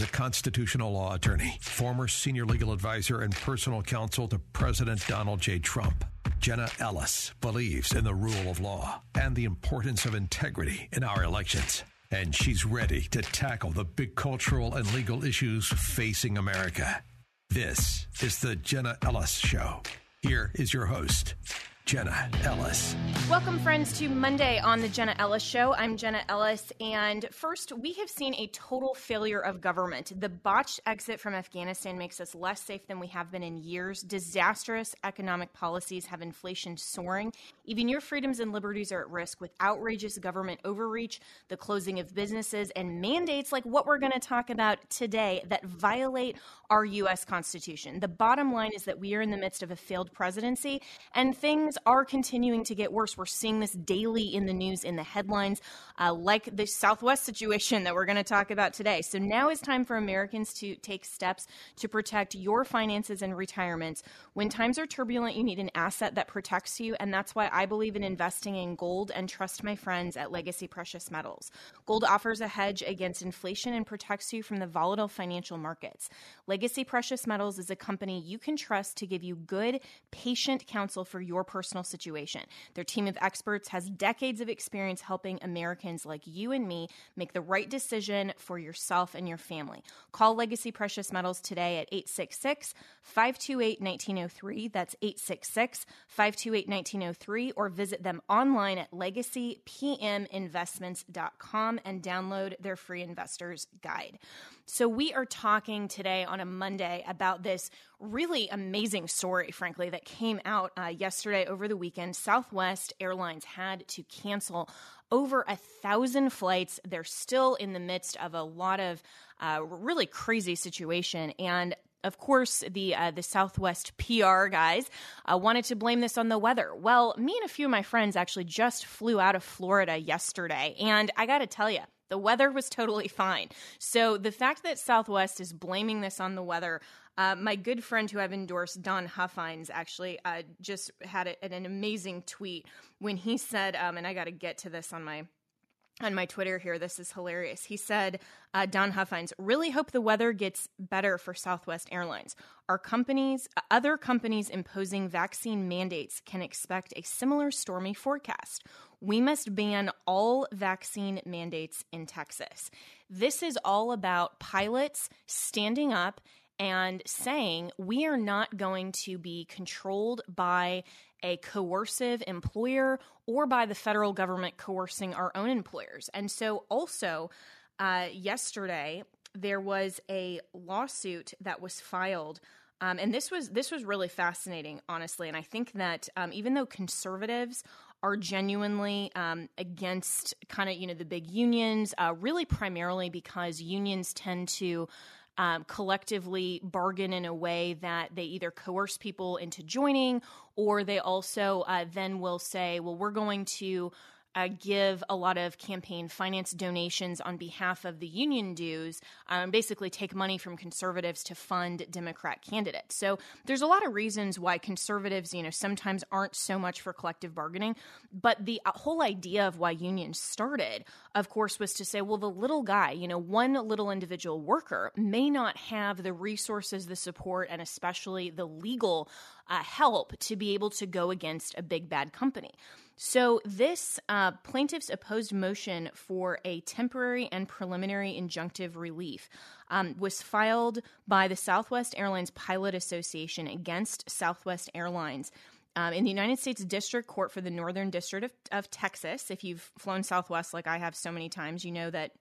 A constitutional law attorney, former senior legal advisor, and personal counsel to President Donald J. Trump, Jenna Ellis believes in the rule of law and the importance of integrity in our elections. And she's ready to tackle the big cultural and legal issues facing America. This is the Jenna Ellis Show. Here is your host, Jenna Ellis. Welcome, friends, to Monday on the Jenna Ellis Show. I'm Jenna Ellis, and first, we have seen a total failure of government. The botched exit from Afghanistan makes us less safe than we have been in years. Disastrous economic policies have inflation soaring. Even your freedoms and liberties are at risk with outrageous government overreach, the closing of businesses, and mandates like what we're going to talk about today that violate our U.S. Constitution. The bottom line is that we are in the midst of a failed presidency, and things are continuing to get worse. We're seeing this daily in the news, in the headlines, uh, like the Southwest situation that we're going to talk about today. So now is time for Americans to take steps to protect your finances and retirements. When times are turbulent, you need an asset that protects you, and that's why I believe in investing in gold and trust my friends at Legacy Precious Metals. Gold offers a hedge against inflation and protects you from the volatile financial markets. Legacy Precious Metals is a company you can trust to give you good, patient counsel for your personal personal situation. Their team of experts has decades of experience helping Americans like you and me make the right decision for yourself and your family. Call Legacy Precious Metals today at 866 528 1903. That's 866 528 1903, or visit them online at legacypminvestments.com and download their free investor's guide. So, we are talking today on a Monday about this really amazing story, frankly, that came out uh, yesterday over the weekend. Southwest Airlines had to cancel over a thousand flights. They're still in the midst of a lot of uh, really crazy situation. And of course, the uh, the Southwest PR guys uh, wanted to blame this on the weather. Well, me and a few of my friends actually just flew out of Florida yesterday, and I got to tell you, the weather was totally fine. So the fact that Southwest is blaming this on the weather, uh, my good friend who I've endorsed, Don Huffines, actually uh, just had a, an amazing tweet when he said, um, and I got to get to this on my on my Twitter here. This is hilarious. He said, uh, Don Huffines, really hope the weather gets better for Southwest Airlines. Our companies, other companies imposing vaccine mandates can expect a similar stormy forecast. We must ban all vaccine mandates in Texas. This is all about pilots standing up and saying we are not going to be controlled by a coercive employer or by the federal government coercing our own employers. And so, also, uh, yesterday, there was a lawsuit that was filed. Um, and this was this was really fascinating, honestly. And I think that um, even though conservatives are genuinely um, against kind of you know the big unions, uh, really primarily because unions tend to um, collectively bargain in a way that they either coerce people into joining or they also uh, then will say, well, we're going to uh, give a lot of campaign finance donations on behalf of the union dues, um, basically take money from conservatives to fund Democrat candidates. So there's a lot of reasons why conservatives, you know, sometimes aren't so much for collective bargaining. But the uh, whole idea of why unions started, of course, was to say, well, the little guy, you know, one little individual worker may not have the resources, the support, and especially the legal uh, help to be able to go against a big bad company. So, this uh, plaintiff's opposed motion for a temporary and preliminary injunctive relief um, was filed by the Southwest Airlines Pilot Association against Southwest Airlines. Um, in the United States District Court for the Northern District of, of Texas. If you've flown Southwest like I have so many times, you know that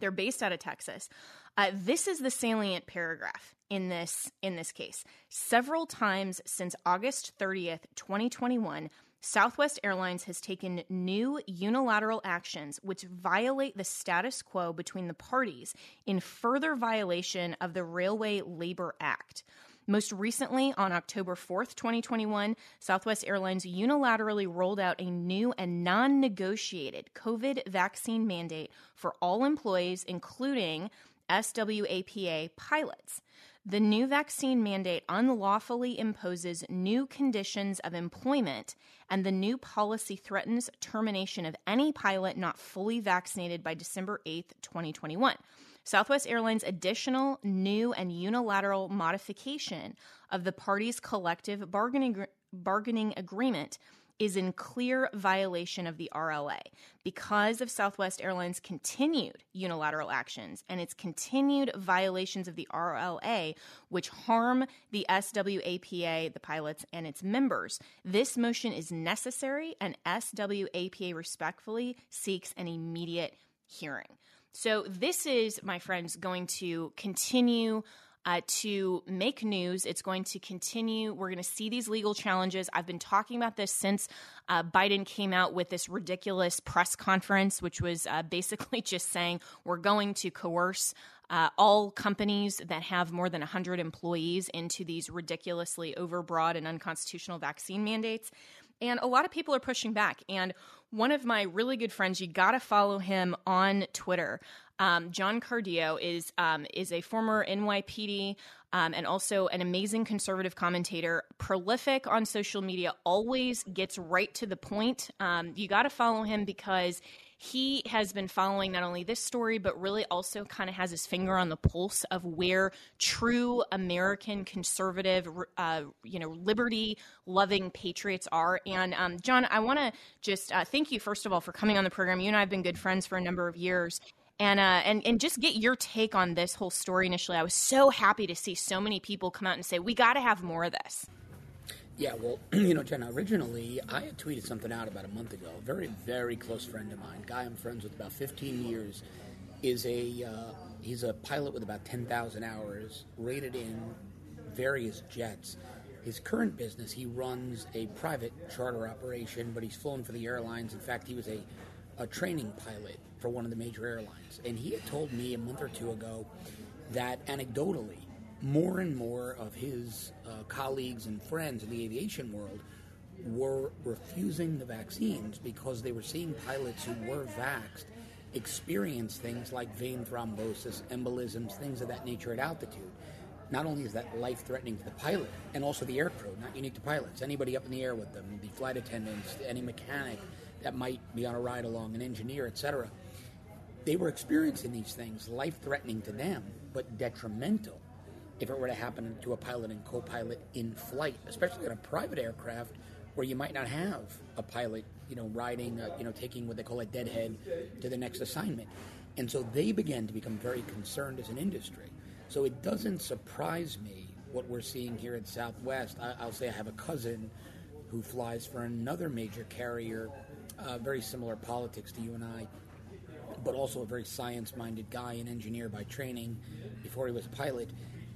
they're based out of Texas. Uh, this is the salient paragraph in this in this case. Several times since August 30th, 2021, Southwest Airlines has taken new unilateral actions which violate the status quo between the parties in further violation of the Railway Labor Act. Most recently, on October 4th, 2021, Southwest Airlines unilaterally rolled out a new and non negotiated COVID vaccine mandate for all employees, including SWAPA pilots. The new vaccine mandate unlawfully imposes new conditions of employment, and the new policy threatens termination of any pilot not fully vaccinated by December 8, 2021. Southwest Airlines' additional, new, and unilateral modification of the parties' collective bargaining, bargaining agreement is in clear violation of the RLA because of Southwest Airlines' continued unilateral actions and its continued violations of the RLA, which harm the SWAPA, the pilots, and its members. This motion is necessary, and SWAPA respectfully seeks an immediate hearing. So, this is, my friends, going to continue uh, to make news. It's going to continue. We're going to see these legal challenges. I've been talking about this since uh, Biden came out with this ridiculous press conference, which was uh, basically just saying we're going to coerce. Uh, all companies that have more than 100 employees into these ridiculously overbroad and unconstitutional vaccine mandates. And a lot of people are pushing back. And one of my really good friends, you got to follow him on Twitter. Um, John Cardillo is um, is a former NYPD um, and also an amazing conservative commentator, prolific on social media, always gets right to the point. Um, you got to follow him because he has been following not only this story, but really also kind of has his finger on the pulse of where true American conservative, uh, you know, liberty loving patriots are. And um, John, I want to just uh, thank you, first of all, for coming on the program. You and I have been good friends for a number of years and uh, and and just get your take on this whole story initially. I was so happy to see so many people come out and say we got to have more of this. Yeah, well, you know, Jenna, originally I had tweeted something out about a month ago. A very, very close friend of mine, guy I'm friends with about 15 years, is a uh, he's a pilot with about 10,000 hours, rated in various jets. His current business, he runs a private charter operation, but he's flown for the airlines. In fact, he was a a training pilot for one of the major airlines. And he had told me a month or two ago that anecdotally, more and more of his uh, colleagues and friends in the aviation world were refusing the vaccines because they were seeing pilots who were vaxxed experience things like vein thrombosis, embolisms, things of that nature at altitude. Not only is that life threatening to the pilot and also the aircrew, not unique to pilots, anybody up in the air with them, the flight attendants, any mechanic, that might be on a ride along, an engineer, etc. They were experiencing these things, life threatening to them, but detrimental if it were to happen to a pilot and co pilot in flight, especially on a private aircraft where you might not have a pilot, you know, riding, uh, you know, taking what they call a deadhead to the next assignment. And so they began to become very concerned as an industry. So it doesn't surprise me what we're seeing here at Southwest. I, will say I have a cousin who flies for another major carrier uh, very similar politics to you and I, but also a very science minded guy, an engineer by training before he was a pilot.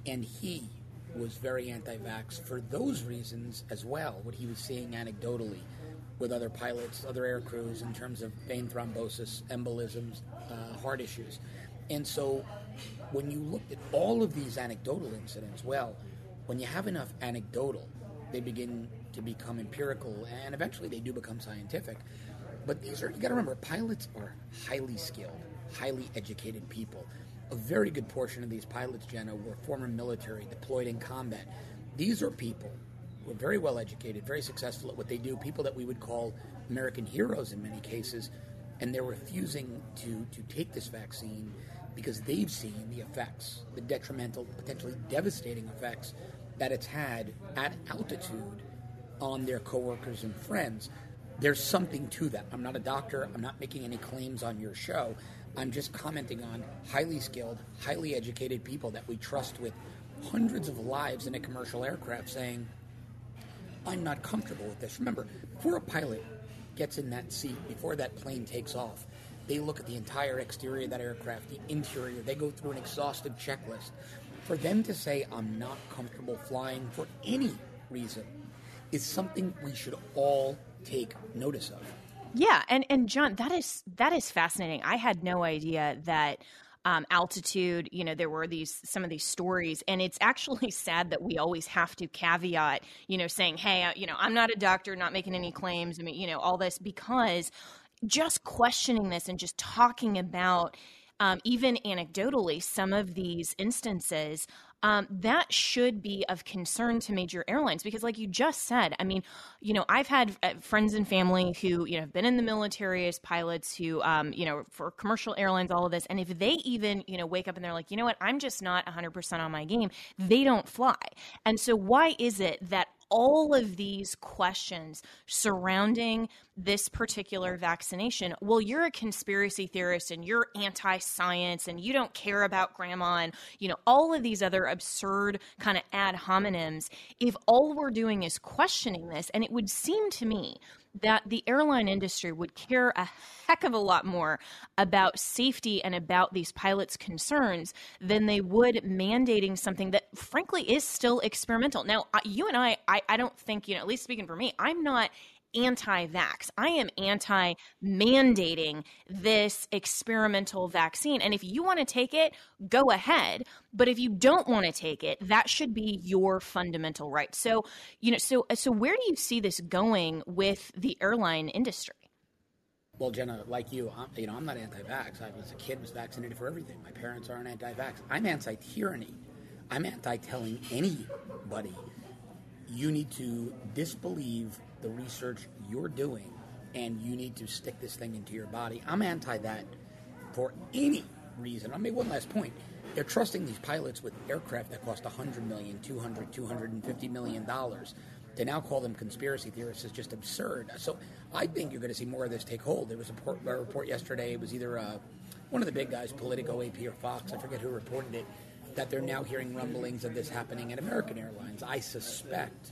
And he was very anti vax for those reasons as well, what he was seeing anecdotally with other pilots, other air crews in terms of vein thrombosis, embolisms, uh, heart issues. And so when you looked at all of these anecdotal incidents, well, when you have enough anecdotal, they begin to become empirical and eventually they do become scientific. But these are, you got to remember, pilots are highly skilled, highly educated people. A very good portion of these pilots, Jenna, were former military, deployed in combat. These are people who are very well educated, very successful at what they do, people that we would call American heroes in many cases, and they're refusing to, to take this vaccine because they've seen the effects, the detrimental, potentially devastating effects that it's had at altitude on their coworkers and friends there's something to that. I'm not a doctor. I'm not making any claims on your show. I'm just commenting on highly skilled, highly educated people that we trust with hundreds of lives in a commercial aircraft saying, I'm not comfortable with this. Remember, before a pilot gets in that seat, before that plane takes off, they look at the entire exterior of that aircraft, the interior, they go through an exhaustive checklist. For them to say, I'm not comfortable flying for any reason, is something we should all take notice of. Yeah, and and John, that is that is fascinating. I had no idea that um, altitude. You know, there were these some of these stories, and it's actually sad that we always have to caveat, you know, saying, "Hey, uh, you know, I'm not a doctor, not making any claims." I mean, you know, all this because just questioning this and just talking about um, even anecdotally, some of these instances, um, that should be of concern to major airlines because, like you just said, I mean, you know, I've had uh, friends and family who, you know, have been in the military as pilots who, um, you know, for commercial airlines, all of this. And if they even, you know, wake up and they're like, you know what, I'm just not 100% on my game, they don't fly. And so, why is it that all of these questions surrounding this particular vaccination. Well, you're a conspiracy theorist and you're anti science and you don't care about grandma and, you know, all of these other absurd kind of ad hominems. If all we're doing is questioning this, and it would seem to me that the airline industry would care a heck of a lot more about safety and about these pilots' concerns than they would mandating something that, frankly, is still experimental. Now, you and I, I, I don't think, you know, at least speaking for me, I'm not anti vax. I am anti mandating this experimental vaccine. And if you want to take it, go ahead. But if you don't want to take it, that should be your fundamental right. So, you know, so so where do you see this going with the airline industry? Well, Jenna, like you, I'm, you know, I'm not anti-vax. I was a kid, was vaccinated for everything. My parents aren't anti-vax. I'm anti-tyranny. I'm anti-telling anybody you need to disbelieve the research you're doing and you need to stick this thing into your body. I'm anti that for any reason. I'll make one last point. They're trusting these pilots with aircraft that cost 100 million, 200, 250 million dollars. To now call them conspiracy theorists is just absurd. So I think you're going to see more of this take hold. There was a report, a report yesterday. It was either uh, one of the big guys, Politico, AP, or Fox. I forget who reported it that they're now hearing rumblings of this happening at American Airlines. I suspect,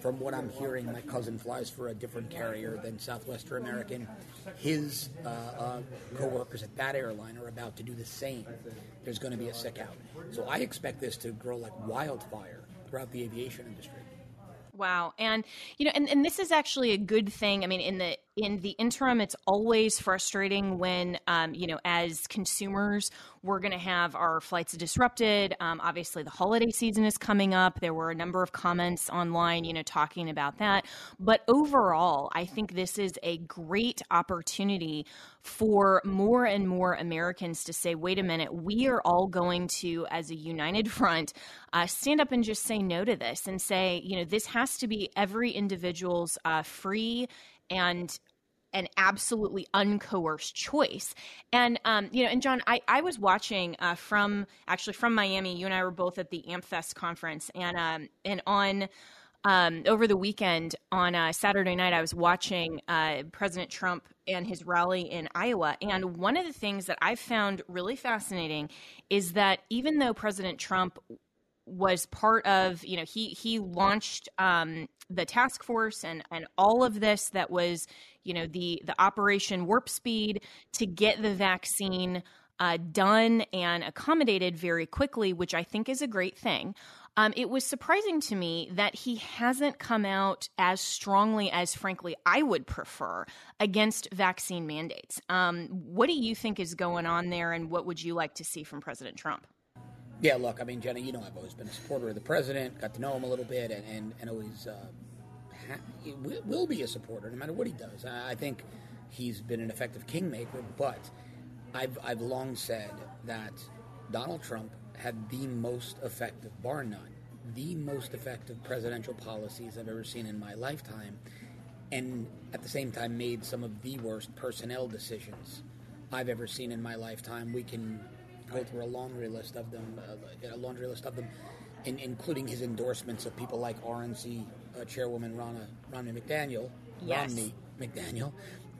from what I'm hearing, my cousin flies for a different carrier than Southwest or American. His uh, uh, co-workers at that airline are about to do the same. There's going to be a sick out. So I expect this to grow like wildfire throughout the aviation industry. Wow. And you know, and, and this is actually a good thing. I mean, in the in the interim, it's always frustrating when um, you know, as consumers, we're going to have our flights disrupted. Um, obviously, the holiday season is coming up. There were a number of comments online, you know, talking about that. But overall, I think this is a great opportunity for more and more Americans to say, wait a minute, we are all going to, as a united front, uh, stand up and just say no to this and say, you know, this has to be every individual's uh, free and an absolutely uncoerced choice. And um, you know, and John, I, I was watching uh, from actually from Miami. You and I were both at the AmpFest conference, and um, and on. Um, over the weekend on uh, Saturday night, I was watching uh, President Trump and his rally in Iowa. And one of the things that I found really fascinating is that even though President Trump was part of, you know, he he launched um, the task force and and all of this that was, you know, the the Operation Warp Speed to get the vaccine uh, done and accommodated very quickly, which I think is a great thing. Um, it was surprising to me that he hasn't come out as strongly as, frankly, I would prefer against vaccine mandates. Um, what do you think is going on there, and what would you like to see from President Trump? Yeah, look, I mean, Jenna, you know I've always been a supporter of the president, got to know him a little bit, and, and, and always uh, ha- will be a supporter no matter what he does. I think he's been an effective kingmaker, but I've, I've long said that Donald Trump had the most effective, bar none, the most effective presidential policies I've ever seen in my lifetime, and at the same time made some of the worst personnel decisions I've ever seen in my lifetime. We can go through a laundry list of them, uh, a laundry list of them, in, including his endorsements of people like RNC uh, Chairwoman Ronna, Romney McDaniel, yes. Romney McDaniel,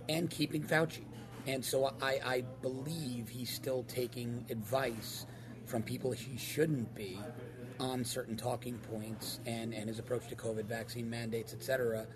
and keeping Fauci. And so I, I believe he's still taking advice from people he shouldn't be on certain talking points and, and his approach to COVID vaccine mandates, et cetera,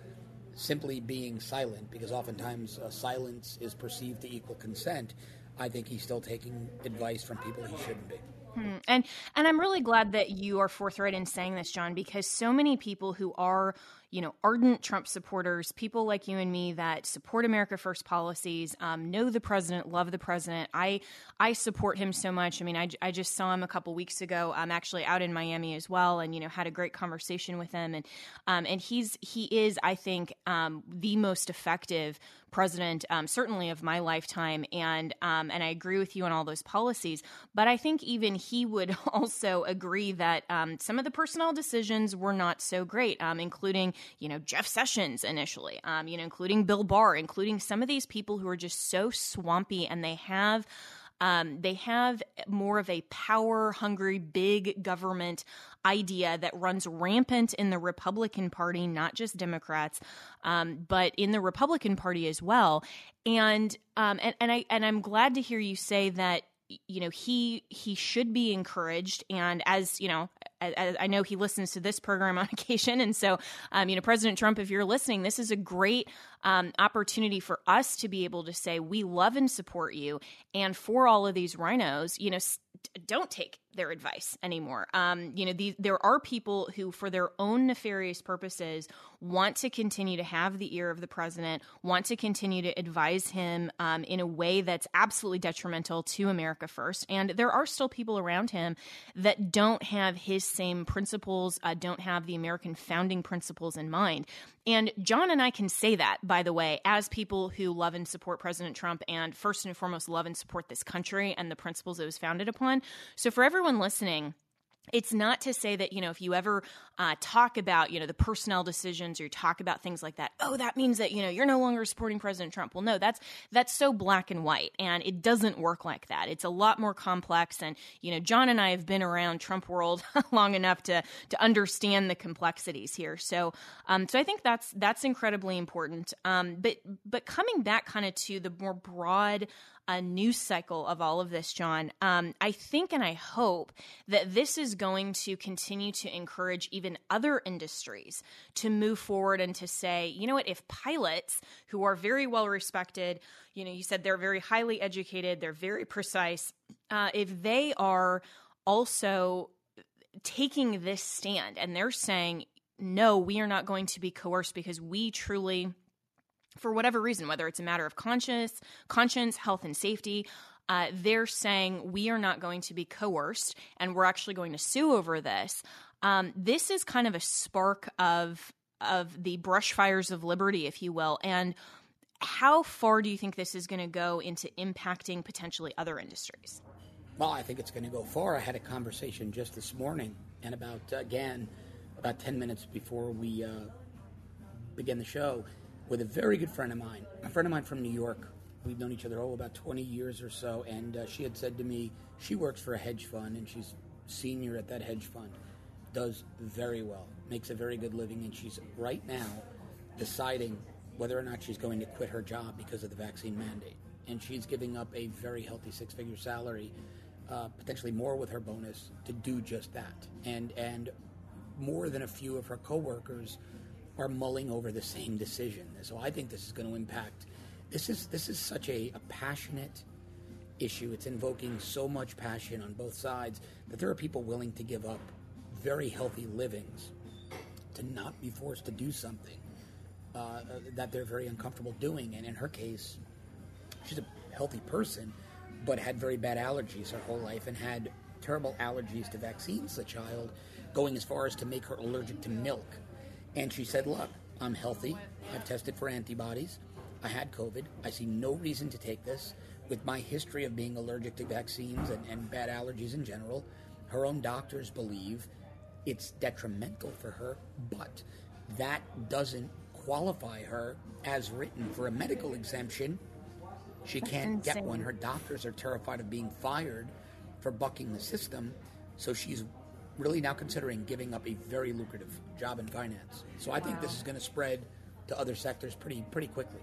simply being silent, because oftentimes uh, silence is perceived to equal consent. I think he's still taking advice from people he shouldn't be. Hmm. And and I'm really glad that you are forthright in saying this, John, because so many people who are you know, ardent Trump supporters, people like you and me that support America First policies, um, know the president, love the president. I I support him so much. I mean, I, I just saw him a couple weeks ago. I'm actually out in Miami as well, and you know, had a great conversation with him. And um, and he's he is, I think, um, the most effective president, um, certainly of my lifetime. And um, and I agree with you on all those policies. But I think even he would also agree that um, some of the personnel decisions were not so great, um, including you know Jeff Sessions initially, um, you know, including Bill Barr, including some of these people who are just so swampy and they have. Um, they have more of a power hungry, big government idea that runs rampant in the Republican Party, not just Democrats, um, but in the Republican Party as well. And um, and and I and I'm glad to hear you say that you know he he should be encouraged and as you know I, I, know he listens to this program on occasion and so um, you know president trump if you're listening this is a great um, opportunity for us to be able to say we love and support you and for all of these RINOs, you know st- don't take their advice anymore. Um, you know, the, there are people who, for their own nefarious purposes, want to continue to have the ear of the president, want to continue to advise him um, in a way that's absolutely detrimental to America first. And there are still people around him that don't have his same principles, uh, don't have the American founding principles in mind. And John and I can say that, by the way, as people who love and support President Trump and first and foremost love and support this country and the principles it was founded upon. So for everyone listening, it's not to say that you know if you ever uh, talk about you know the personnel decisions or you talk about things like that oh that means that you know you're no longer supporting president trump. Well no that's that's so black and white and it doesn't work like that. It's a lot more complex and you know john and i have been around trump world long enough to to understand the complexities here. So um so i think that's that's incredibly important. Um but but coming back kind of to the more broad a news cycle of all of this, John. Um, I think and I hope that this is going to continue to encourage even other industries to move forward and to say, you know what, if pilots who are very well respected, you know, you said they're very highly educated, they're very precise, uh, if they are also taking this stand and they're saying, no, we are not going to be coerced because we truly for whatever reason, whether it's a matter of conscience, conscience, health, and safety, uh, they're saying we are not going to be coerced and we're actually going to sue over this. Um, this is kind of a spark of of the brush fires of liberty, if you will, and how far do you think this is going to go into impacting potentially other industries? Well, I think it's going to go far. I had a conversation just this morning, and about again, about ten minutes before we uh, begin the show, with a very good friend of mine, a friend of mine from New York. We've known each other, oh, about 20 years or so. And uh, she had said to me, she works for a hedge fund and she's senior at that hedge fund, does very well, makes a very good living. And she's right now deciding whether or not she's going to quit her job because of the vaccine mandate. And she's giving up a very healthy six figure salary, uh, potentially more with her bonus, to do just that. And, and more than a few of her coworkers are mulling over the same decision. So I think this is going to impact. This is this is such a, a passionate issue. It's invoking so much passion on both sides that there are people willing to give up very healthy livings to not be forced to do something uh, that they're very uncomfortable doing. And in her case, she's a healthy person, but had very bad allergies her whole life and had terrible allergies to vaccines as a child, going as far as to make her allergic to milk. And she said, Look, I'm healthy. I've tested for antibodies. I had COVID. I see no reason to take this. With my history of being allergic to vaccines and, and bad allergies in general, her own doctors believe it's detrimental for her, but that doesn't qualify her as written for a medical exemption. She That's can't insane. get one. Her doctors are terrified of being fired for bucking the system, so she's really now considering giving up a very lucrative job in finance. So I think this is going to spread to other sectors pretty pretty quickly.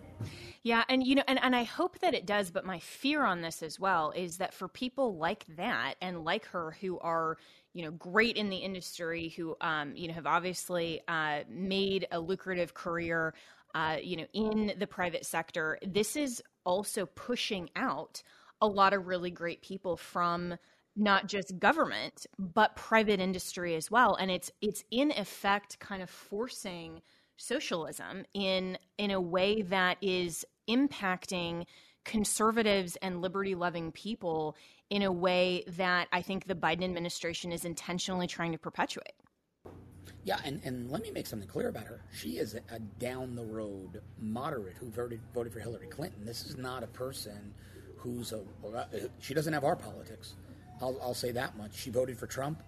Yeah, and you know, and, and I hope that it does, but my fear on this as well is that for people like that and like her who are, you know, great in the industry, who um, you know, have obviously uh, made a lucrative career uh, you know, in the private sector, this is also pushing out a lot of really great people from not just government but private industry as well and it's it's in effect kind of forcing socialism in in a way that is impacting conservatives and liberty loving people in a way that I think the Biden administration is intentionally trying to perpetuate. Yeah, and, and let me make something clear about her. She is a, a down the road moderate who voted voted for Hillary Clinton. This is not a person who's a she doesn't have our politics. I'll, I'll say that much. She voted for Trump.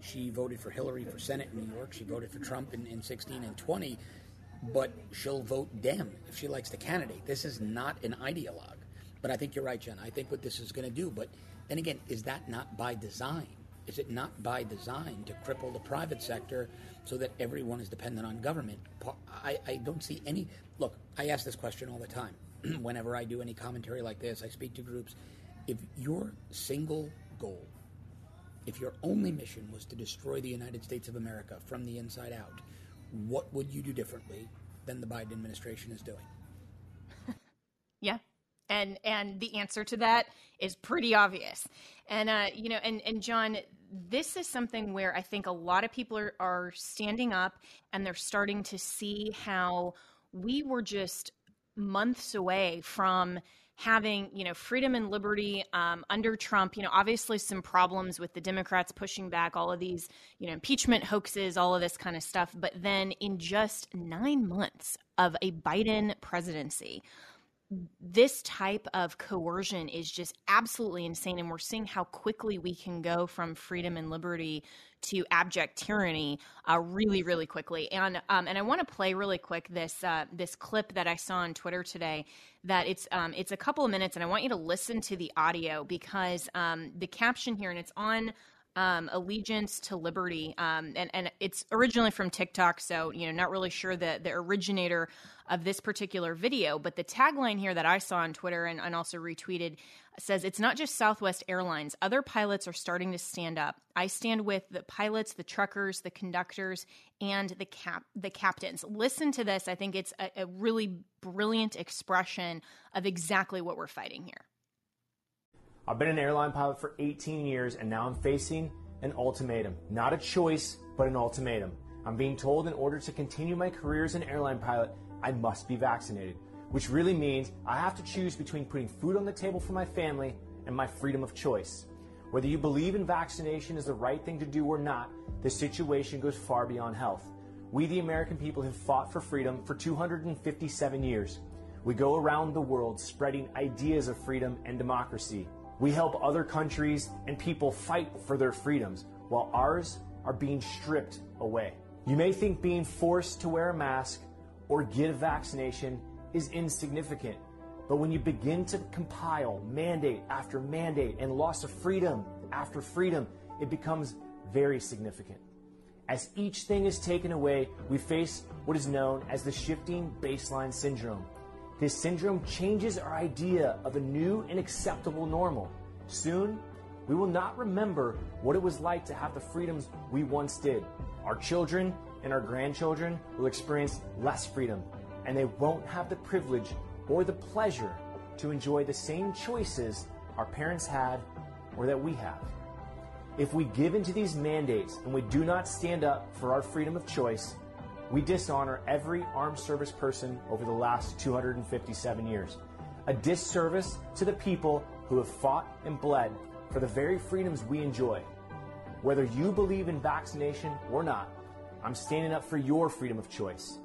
She voted for Hillary for Senate in New York. She voted for Trump in, in 16 and 20 but she'll vote Dem if she likes the candidate. This is not an ideologue. But I think you're right, Jen. I think what this is going to do. But then again, is that not by design? Is it not by design to cripple the private sector so that everyone is dependent on government? I, I don't see any. Look, I ask this question all the time. Whenever I do any commentary like this, I speak to groups. If your single goal, if your only mission was to destroy the United States of America from the inside out, what would you do differently than the Biden administration is doing? yeah. And and the answer to that is pretty obvious. And uh, you know, and and John, this is something where I think a lot of people are, are standing up and they're starting to see how we were just months away from having you know freedom and liberty um, under Trump. You know, obviously some problems with the Democrats pushing back all of these you know impeachment hoaxes, all of this kind of stuff. But then in just nine months of a Biden presidency, this type of coercion is just absolutely insane and we're seeing how quickly we can go from freedom and liberty to abject tyranny uh, really really quickly. And um, and I want to play really quick this uh, this clip that I saw on Twitter today that it's um, it's a couple of minutes and I want you to listen to the audio because um, the caption here and it's on um, allegiance to liberty, um, and and it's originally from TikTok, so you know not really sure the the originator of this particular video, but the tagline here that I saw on Twitter and, and also retweeted says it's not just Southwest Airlines. Other pilots are starting to stand up. I stand with the pilots, the truckers, the conductors, and the cap the captains. Listen to this. I think it's a, a really brilliant expression of exactly what we're fighting here. I've been an airline pilot for 18 years and now I'm facing an ultimatum. Not a choice, but an ultimatum. I'm being told in order to continue my career as an airline pilot, I must be vaccinated, which really means I have to choose between putting food on the table for my family and my freedom of choice. Whether you believe in vaccination is the right thing to do or not, the situation goes far beyond health. We, the American people, have fought for freedom for 257 years. We go around the world spreading ideas of freedom and democracy. We help other countries and people fight for their freedoms while ours are being stripped away. You may think being forced to wear a mask or get a vaccination is insignificant, but when you begin to compile mandate after mandate and loss of freedom after freedom, it becomes very significant. As each thing is taken away, we face what is known as the shifting baseline syndrome. This syndrome changes our idea of a new and acceptable normal. Soon, we will not remember what it was like to have the freedoms we once did. Our children and our grandchildren will experience less freedom, and they won't have the privilege or the pleasure to enjoy the same choices our parents had or that we have. If we give into these mandates and we do not stand up for our freedom of choice, we dishonor every armed service person over the last 257 years. A disservice to the people who have fought and bled for the very freedoms we enjoy. Whether you believe in vaccination or not, I'm standing up for your freedom of choice.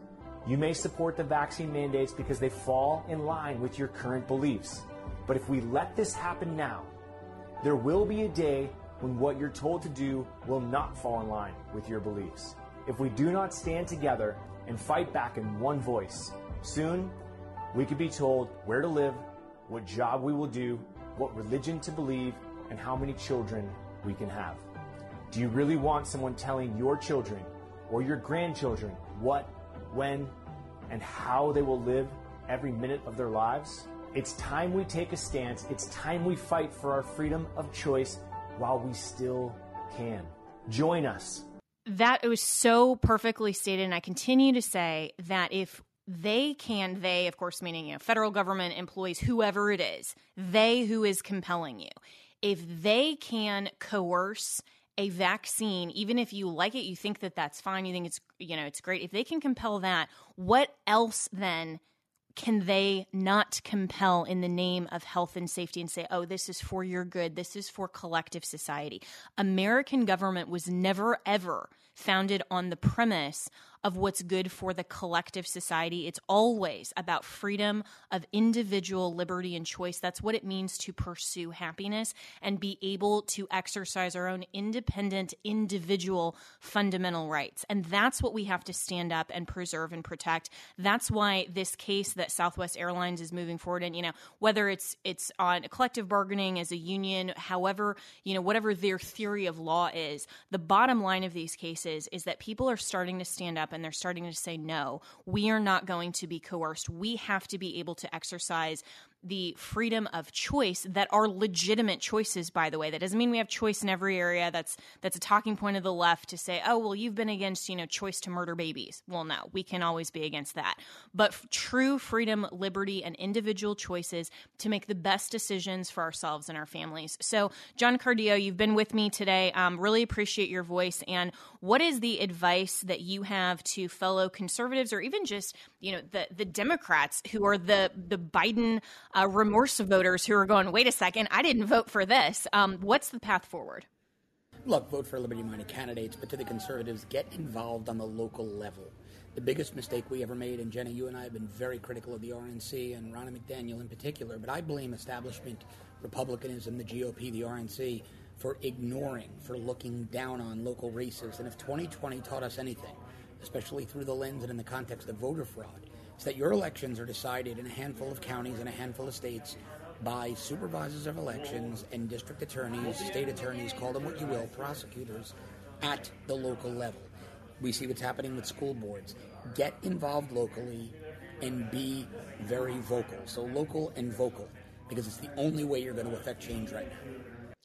You may support the vaccine mandates because they fall in line with your current beliefs. But if we let this happen now, there will be a day when what you're told to do will not fall in line with your beliefs if we do not stand together and fight back in one voice. Soon, we could be told where to live, what job we will do, what religion to believe, and how many children we can have. Do you really want someone telling your children or your grandchildren what, when, and how they will live every minute of their lives? It's time we take a stance. It's time we fight for our freedom of choice while we still can. Join us that was so perfectly stated. And I continue to say that if they can, they, of course, meaning you know, federal government employees, whoever it is, they who is compelling you, if they can coerce a vaccine, even if you like it, you think that that's fine, you think it's you know it's great. If they can compel that, what else then? Can they not compel in the name of health and safety and say, oh, this is for your good, this is for collective society? American government was never, ever founded on the premise of what's good for the collective society. It's always about freedom of individual liberty and choice. That's what it means to pursue happiness and be able to exercise our own independent, individual fundamental rights. And that's what we have to stand up and preserve and protect. That's why this case that Southwest Airlines is moving forward in, you know, whether it's it's on collective bargaining as a union, however, you know, whatever their theory of law is, the bottom line of these cases is that people are starting to stand up and they're starting to say, no, we are not going to be coerced. We have to be able to exercise the freedom of choice that are legitimate choices by the way. That doesn't mean we have choice in every area. That's that's a talking point of the left to say oh well you've been against you know choice to murder babies. Well no we can always be against that. But f- true freedom liberty and individual choices to make the best decisions for ourselves and our families. So john cardillo you've been with me today. Um, really appreciate your voice. And what is the advice that you have to fellow conservatives or even just you know the the democrats who are the the biden uh, remorse voters who are going, wait a second, I didn't vote for this. Um, what's the path forward? Look, vote for liberty minded candidates, but to the conservatives, get involved on the local level. The biggest mistake we ever made, and Jenna, you and I have been very critical of the RNC and Ronna McDaniel in particular, but I blame establishment Republicanism, the GOP, the RNC, for ignoring, for looking down on local races. And if 2020 taught us anything, especially through the lens and in the context of voter fraud, is that your elections are decided in a handful of counties and a handful of states by supervisors of elections and district attorneys, state attorneys, call them what you will, prosecutors at the local level. We see what's happening with school boards. Get involved locally and be very vocal. So, local and vocal, because it's the only way you're going to affect change right now.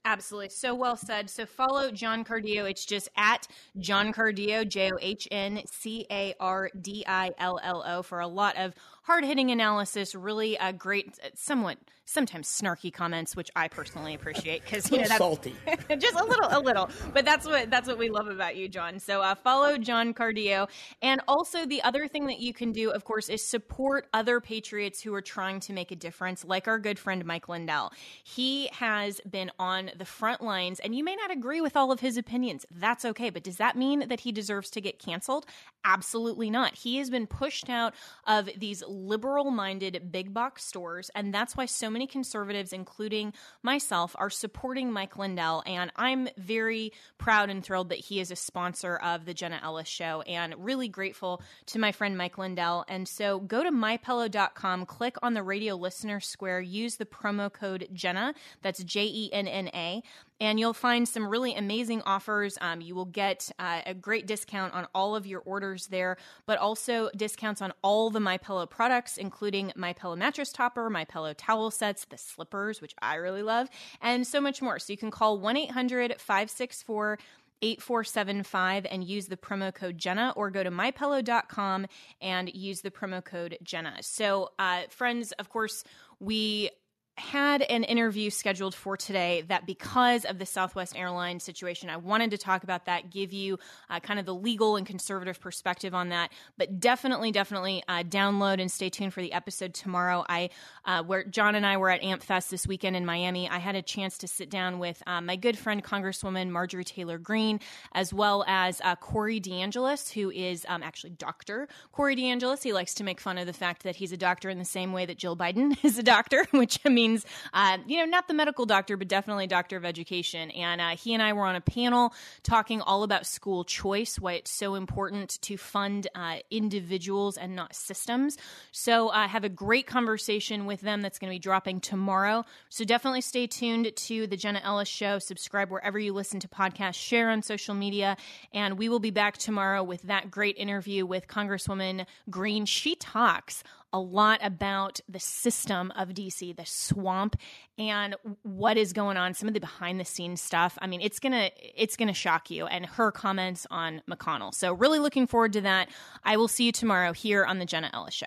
Absolutely. So well said. So follow John Cardillo. It's just at John Cardillo, J O H N C A R D I L L O, for a lot of hard hitting analysis, really a great, somewhat sometimes snarky comments, which I personally appreciate because you know that's salty, just a little, a little. But that's what that's what we love about you, John. So uh, follow John Cardillo, and also the other thing that you can do, of course, is support other patriots who are trying to make a difference, like our good friend Mike Lindell. He has been on the front lines, and you may not agree with all of his opinions. That's okay, but does that mean that he deserves to get canceled? Absolutely not. He has been pushed out of these liberal minded big box stores, and that's why so many conservatives, including myself, are supporting Mike Lindell. And I'm very proud and thrilled that he is a sponsor of the Jenna Ellis Show and really grateful to my friend Mike Lindell. And so go to mypillow.com, click on the radio listener square, use the promo code Jenna, that's J E N N A and you'll find some really amazing offers. Um, you will get uh, a great discount on all of your orders there, but also discounts on all the My Pillow products, including My Pillow mattress topper, My Pillow towel sets, the slippers, which I really love, and so much more. So you can call 1 800 564 8475 and use the promo code Jenna or go to mypillow.com and use the promo code Jenna. So, uh, friends, of course, we had an interview scheduled for today that because of the Southwest Airlines situation, I wanted to talk about that, give you uh, kind of the legal and conservative perspective on that. But definitely, definitely uh, download and stay tuned for the episode tomorrow. I, uh, where John and I were at AmpFest this weekend in Miami, I had a chance to sit down with uh, my good friend Congresswoman Marjorie Taylor Greene, as well as uh, Corey DeAngelis, who is um, actually Doctor Corey DeAngelis. He likes to make fun of the fact that he's a doctor in the same way that Jill Biden is a doctor, which means means, uh, you know, not the medical doctor, but definitely doctor of education. And uh, he and I were on a panel talking all about school choice, why it's so important to fund uh, individuals and not systems. So I have a great conversation with them that's going to be dropping tomorrow. So definitely stay tuned to the Jenna Ellis Show. Subscribe wherever you listen to podcasts, share on social media, and we will be back tomorrow with that great interview with Congresswoman Greene. She talks a lot about the system of DC, the swamp, and what is going on, some of the behind the scenes stuff. I mean, it's gonna it's gonna shock you. And her comments on McConnell. So really looking forward to that. I will see you tomorrow here on the Jenna Ellis Show.